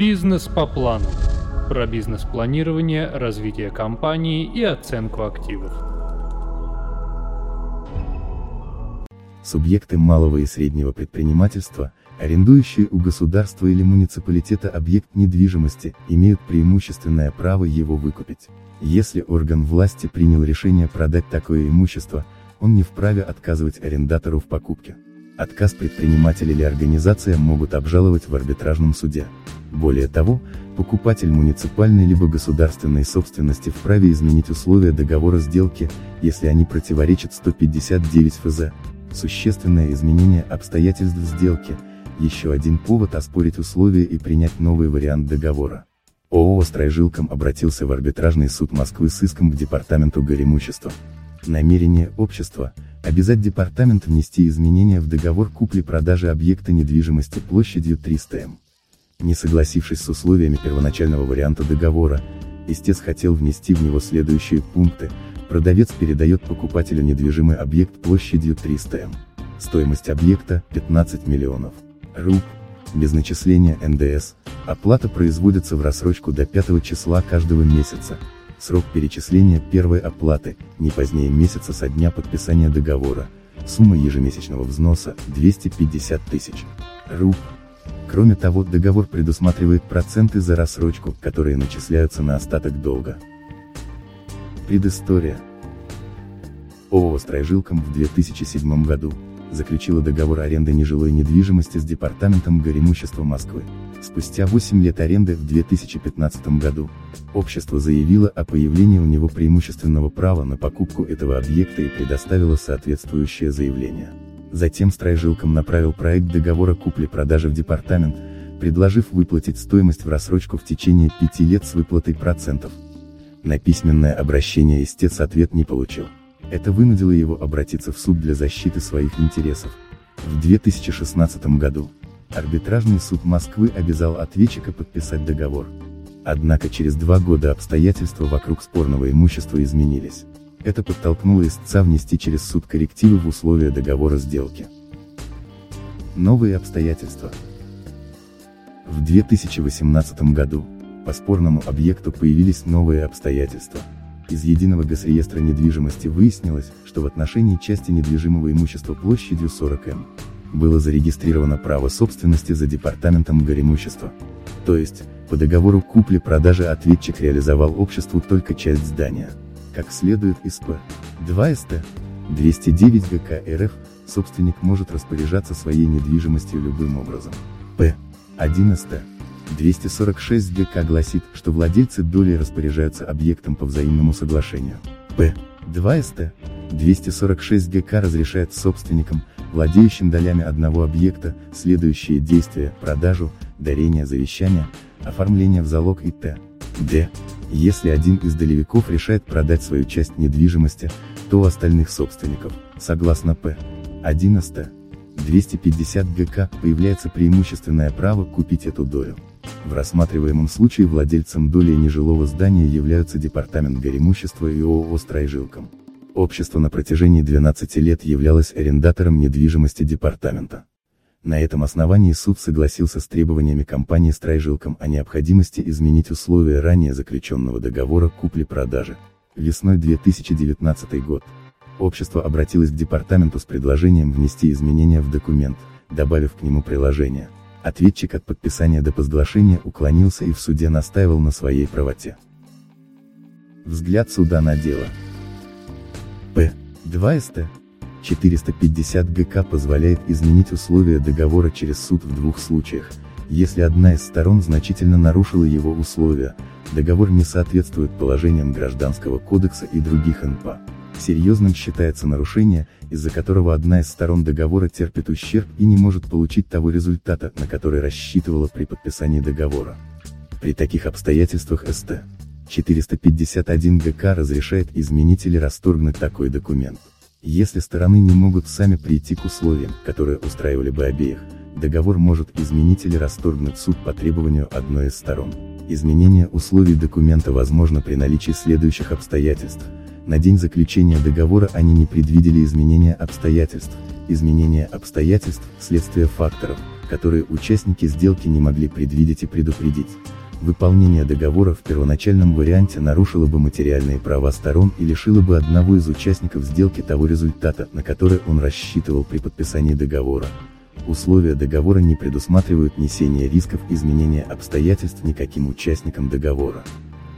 Бизнес по плану. Про бизнес-планирование, развитие компании и оценку активов. Субъекты малого и среднего предпринимательства, арендующие у государства или муниципалитета объект недвижимости, имеют преимущественное право его выкупить. Если орган власти принял решение продать такое имущество, он не вправе отказывать арендатору в покупке. Отказ предприниматель или организация могут обжаловать в арбитражном суде. Более того, покупатель муниципальной либо государственной собственности вправе изменить условия договора сделки, если они противоречат 159 ФЗ. Существенное изменение обстоятельств сделки – еще один повод оспорить условия и принять новый вариант договора. ООО «Стройжилком» обратился в арбитражный суд Москвы с иском к Департаменту горемущества. Намерение общества – обязать департамент внести изменения в договор купли-продажи объекта недвижимости площадью 300 м. Не согласившись с условиями первоначального варианта договора, истец хотел внести в него следующие пункты – Продавец передает покупателю недвижимый объект площадью 300 м. Стоимость объекта – 15 миллионов. РУП. Без начисления НДС. Оплата производится в рассрочку до 5 числа каждого месяца. Срок перечисления первой оплаты, не позднее месяца со дня подписания договора. Сумма ежемесячного взноса – 250 тысяч. РУП. Кроме того, договор предусматривает проценты за рассрочку, которые начисляются на остаток долга. Предыстория. ООО «Стройжилком» в 2007 году заключила договор аренды нежилой недвижимости с Департаментом горемущества Москвы. Спустя 8 лет аренды в 2015 году, общество заявило о появлении у него преимущественного права на покупку этого объекта и предоставило соответствующее заявление. Затем Стройжилком направил проект договора купли-продажи в департамент, предложив выплатить стоимость в рассрочку в течение 5 лет с выплатой процентов. На письменное обращение истец ответ не получил. Это вынудило его обратиться в суд для защиты своих интересов. В 2016 году, арбитражный суд Москвы обязал ответчика подписать договор. Однако через два года обстоятельства вокруг спорного имущества изменились. Это подтолкнуло истца внести через суд коррективы в условия договора сделки. Новые обстоятельства. В 2018 году, по спорному объекту появились новые обстоятельства. Из единого госреестра недвижимости выяснилось, что в отношении части недвижимого имущества площадью 40 м было зарегистрировано право собственности за департаментом горимущества. То есть, по договору купли-продажи ответчик реализовал обществу только часть здания. Как следует из П. 2 СТ 209 ГК РФ, собственник может распоряжаться своей недвижимостью любым образом. П. 1 СТ 246 ГК гласит, что владельцы доли распоряжаются объектом по взаимному соглашению. П. 2 СТ. 246 ГК разрешает собственникам, владеющим долями одного объекта, следующие действия, продажу, дарение завещания, оформление в залог и т. Д. Если один из долевиков решает продать свою часть недвижимости, то у остальных собственников, согласно П. 11. 250 ГК, появляется преимущественное право купить эту долю. В рассматриваемом случае владельцем доли нежилого здания являются Департамент горемущества и ООО «Стройжилком». Общество на протяжении 12 лет являлось арендатором недвижимости департамента. На этом основании суд согласился с требованиями компании «Стройжилком» о необходимости изменить условия ранее заключенного договора купли-продажи. Весной 2019 год. Общество обратилось к департаменту с предложением внести изменения в документ, добавив к нему приложение – Ответчик от подписания до возглашения уклонился и в суде настаивал на своей правоте. Взгляд суда на дело. П. 2 СТ. 450 ГК позволяет изменить условия договора через суд в двух случаях, если одна из сторон значительно нарушила его условия, договор не соответствует положениям Гражданского кодекса и других НПА. Серьезным считается нарушение, из-за которого одна из сторон договора терпит ущерб и не может получить того результата, на который рассчитывала при подписании договора. При таких обстоятельствах СТ. 451 ГК разрешает изменить или расторгнуть такой документ. Если стороны не могут сами прийти к условиям, которые устраивали бы обеих, договор может изменить или расторгнуть суд по требованию одной из сторон. Изменение условий документа возможно при наличии следующих обстоятельств – на день заключения договора они не предвидели изменения обстоятельств, изменения обстоятельств – следствие факторов, которые участники сделки не могли предвидеть и предупредить. Выполнение договора в первоначальном варианте нарушило бы материальные права сторон и лишило бы одного из участников сделки того результата, на который он рассчитывал при подписании договора. Условия договора не предусматривают несение рисков изменения обстоятельств никаким участникам договора.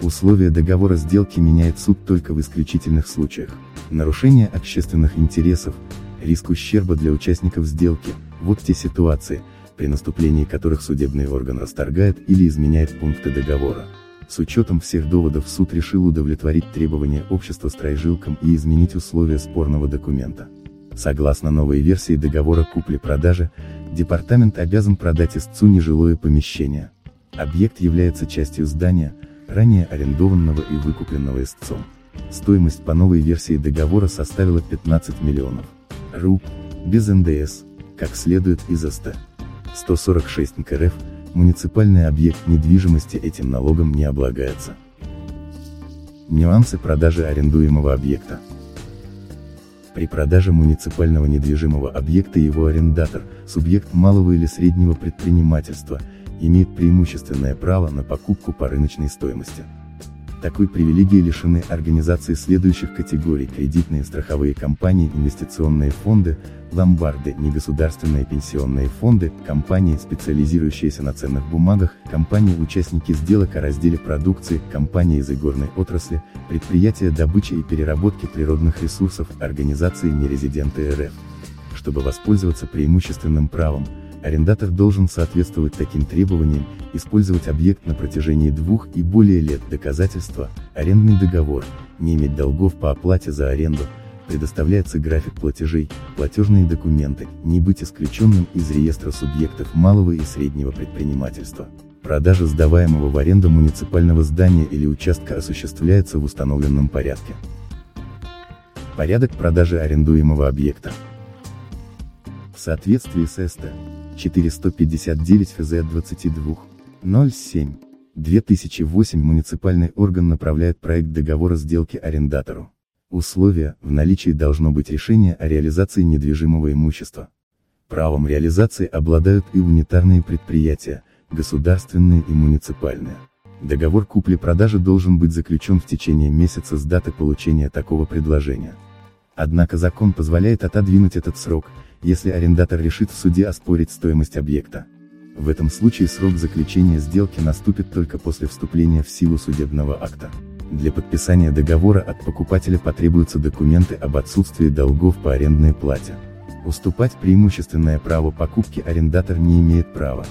Условия договора сделки меняет суд только в исключительных случаях. Нарушение общественных интересов, риск ущерба для участников сделки – вот те ситуации, при наступлении которых судебный орган расторгает или изменяет пункты договора. С учетом всех доводов суд решил удовлетворить требования общества строежилкам и изменить условия спорного документа. Согласно новой версии договора купли-продажи, департамент обязан продать истцу нежилое помещение. Объект является частью здания, ранее арендованного и выкупленного истцом. Стоимость по новой версии договора составила 15 миллионов руб, без НДС, как следует из АСТ. 146 НКРФ, муниципальный объект недвижимости этим налогом не облагается. Нюансы продажи арендуемого объекта. При продаже муниципального недвижимого объекта его арендатор, субъект малого или среднего предпринимательства, имеет преимущественное право на покупку по рыночной стоимости. Такой привилегии лишены организации следующих категорий кредитные страховые компании, инвестиционные фонды, ломбарды, негосударственные пенсионные фонды, компании, специализирующиеся на ценных бумагах, компании-участники сделок о разделе продукции, компании из игорной отрасли, предприятия добычи и переработки природных ресурсов, организации нерезиденты РФ. Чтобы воспользоваться преимущественным правом, Арендатор должен соответствовать таким требованиям, использовать объект на протяжении двух и более лет доказательства, арендный договор, не иметь долгов по оплате за аренду, предоставляется график платежей, платежные документы, не быть исключенным из реестра субъектов малого и среднего предпринимательства. Продажа сдаваемого в аренду муниципального здания или участка осуществляется в установленном порядке. Порядок продажи арендуемого объекта. Соответствии с СТ 459 ФЗ 22. 07. 2008 муниципальный орган направляет проект договора сделки арендатору. Условия, в наличии должно быть решение о реализации недвижимого имущества. Правом реализации обладают и унитарные предприятия, государственные и муниципальные. Договор купли-продажи должен быть заключен в течение месяца с даты получения такого предложения. Однако закон позволяет отодвинуть этот срок, если арендатор решит в суде оспорить стоимость объекта. В этом случае срок заключения сделки наступит только после вступления в силу судебного акта. Для подписания договора от покупателя потребуются документы об отсутствии долгов по арендной плате. Уступать преимущественное право покупки арендатор не имеет права.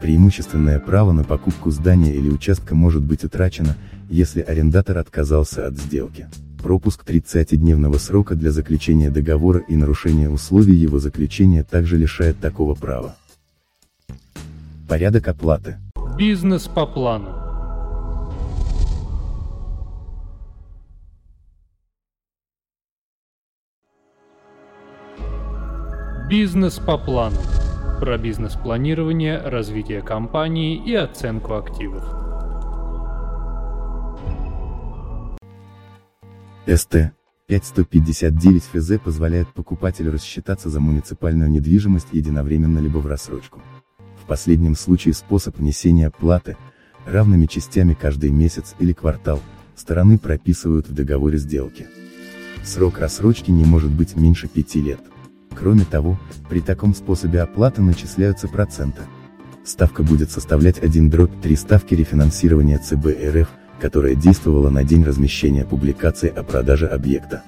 Преимущественное право на покупку здания или участка может быть утрачено, если арендатор отказался от сделки пропуск 30-дневного срока для заключения договора и нарушение условий его заключения также лишает такого права. Порядок оплаты. Бизнес по плану. Бизнес по плану. Про бизнес-планирование, развитие компании и оценку активов. СТ. 5159 ФЗ позволяет покупателю рассчитаться за муниципальную недвижимость единовременно либо в рассрочку. В последнем случае способ внесения платы, равными частями каждый месяц или квартал, стороны прописывают в договоре сделки. Срок рассрочки не может быть меньше 5 лет. Кроме того, при таком способе оплаты начисляются проценты. Ставка будет составлять 1 дробь 3 ставки рефинансирования ЦБ РФ, которая действовала на день размещения публикации о продаже объекта.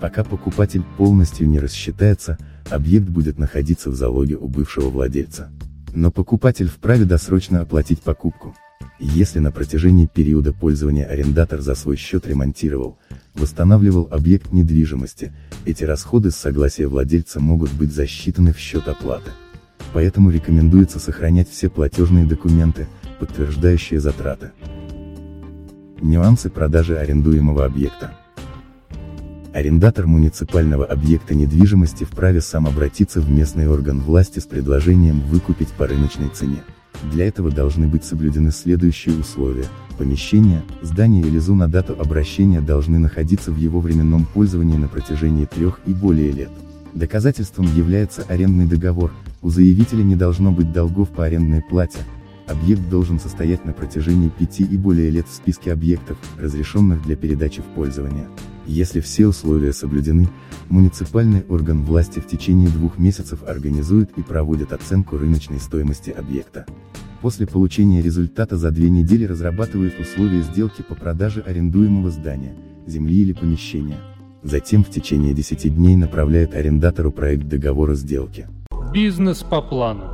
Пока покупатель полностью не рассчитается, объект будет находиться в залоге у бывшего владельца. Но покупатель вправе досрочно оплатить покупку. Если на протяжении периода пользования арендатор за свой счет ремонтировал, восстанавливал объект недвижимости, эти расходы с согласия владельца могут быть засчитаны в счет оплаты. Поэтому рекомендуется сохранять все платежные документы, подтверждающие затраты. Нюансы продажи арендуемого объекта. Арендатор муниципального объекта недвижимости вправе сам обратиться в местный орган власти с предложением выкупить по рыночной цене. Для этого должны быть соблюдены следующие условия. Помещение, здание или зу на дату обращения должны находиться в его временном пользовании на протяжении трех и более лет. Доказательством является арендный договор, у заявителя не должно быть долгов по арендной плате, объект должен состоять на протяжении пяти и более лет в списке объектов, разрешенных для передачи в пользование. Если все условия соблюдены, муниципальный орган власти в течение двух месяцев организует и проводит оценку рыночной стоимости объекта. После получения результата за две недели разрабатывает условия сделки по продаже арендуемого здания, земли или помещения. Затем в течение 10 дней направляет арендатору проект договора сделки. Бизнес по плану.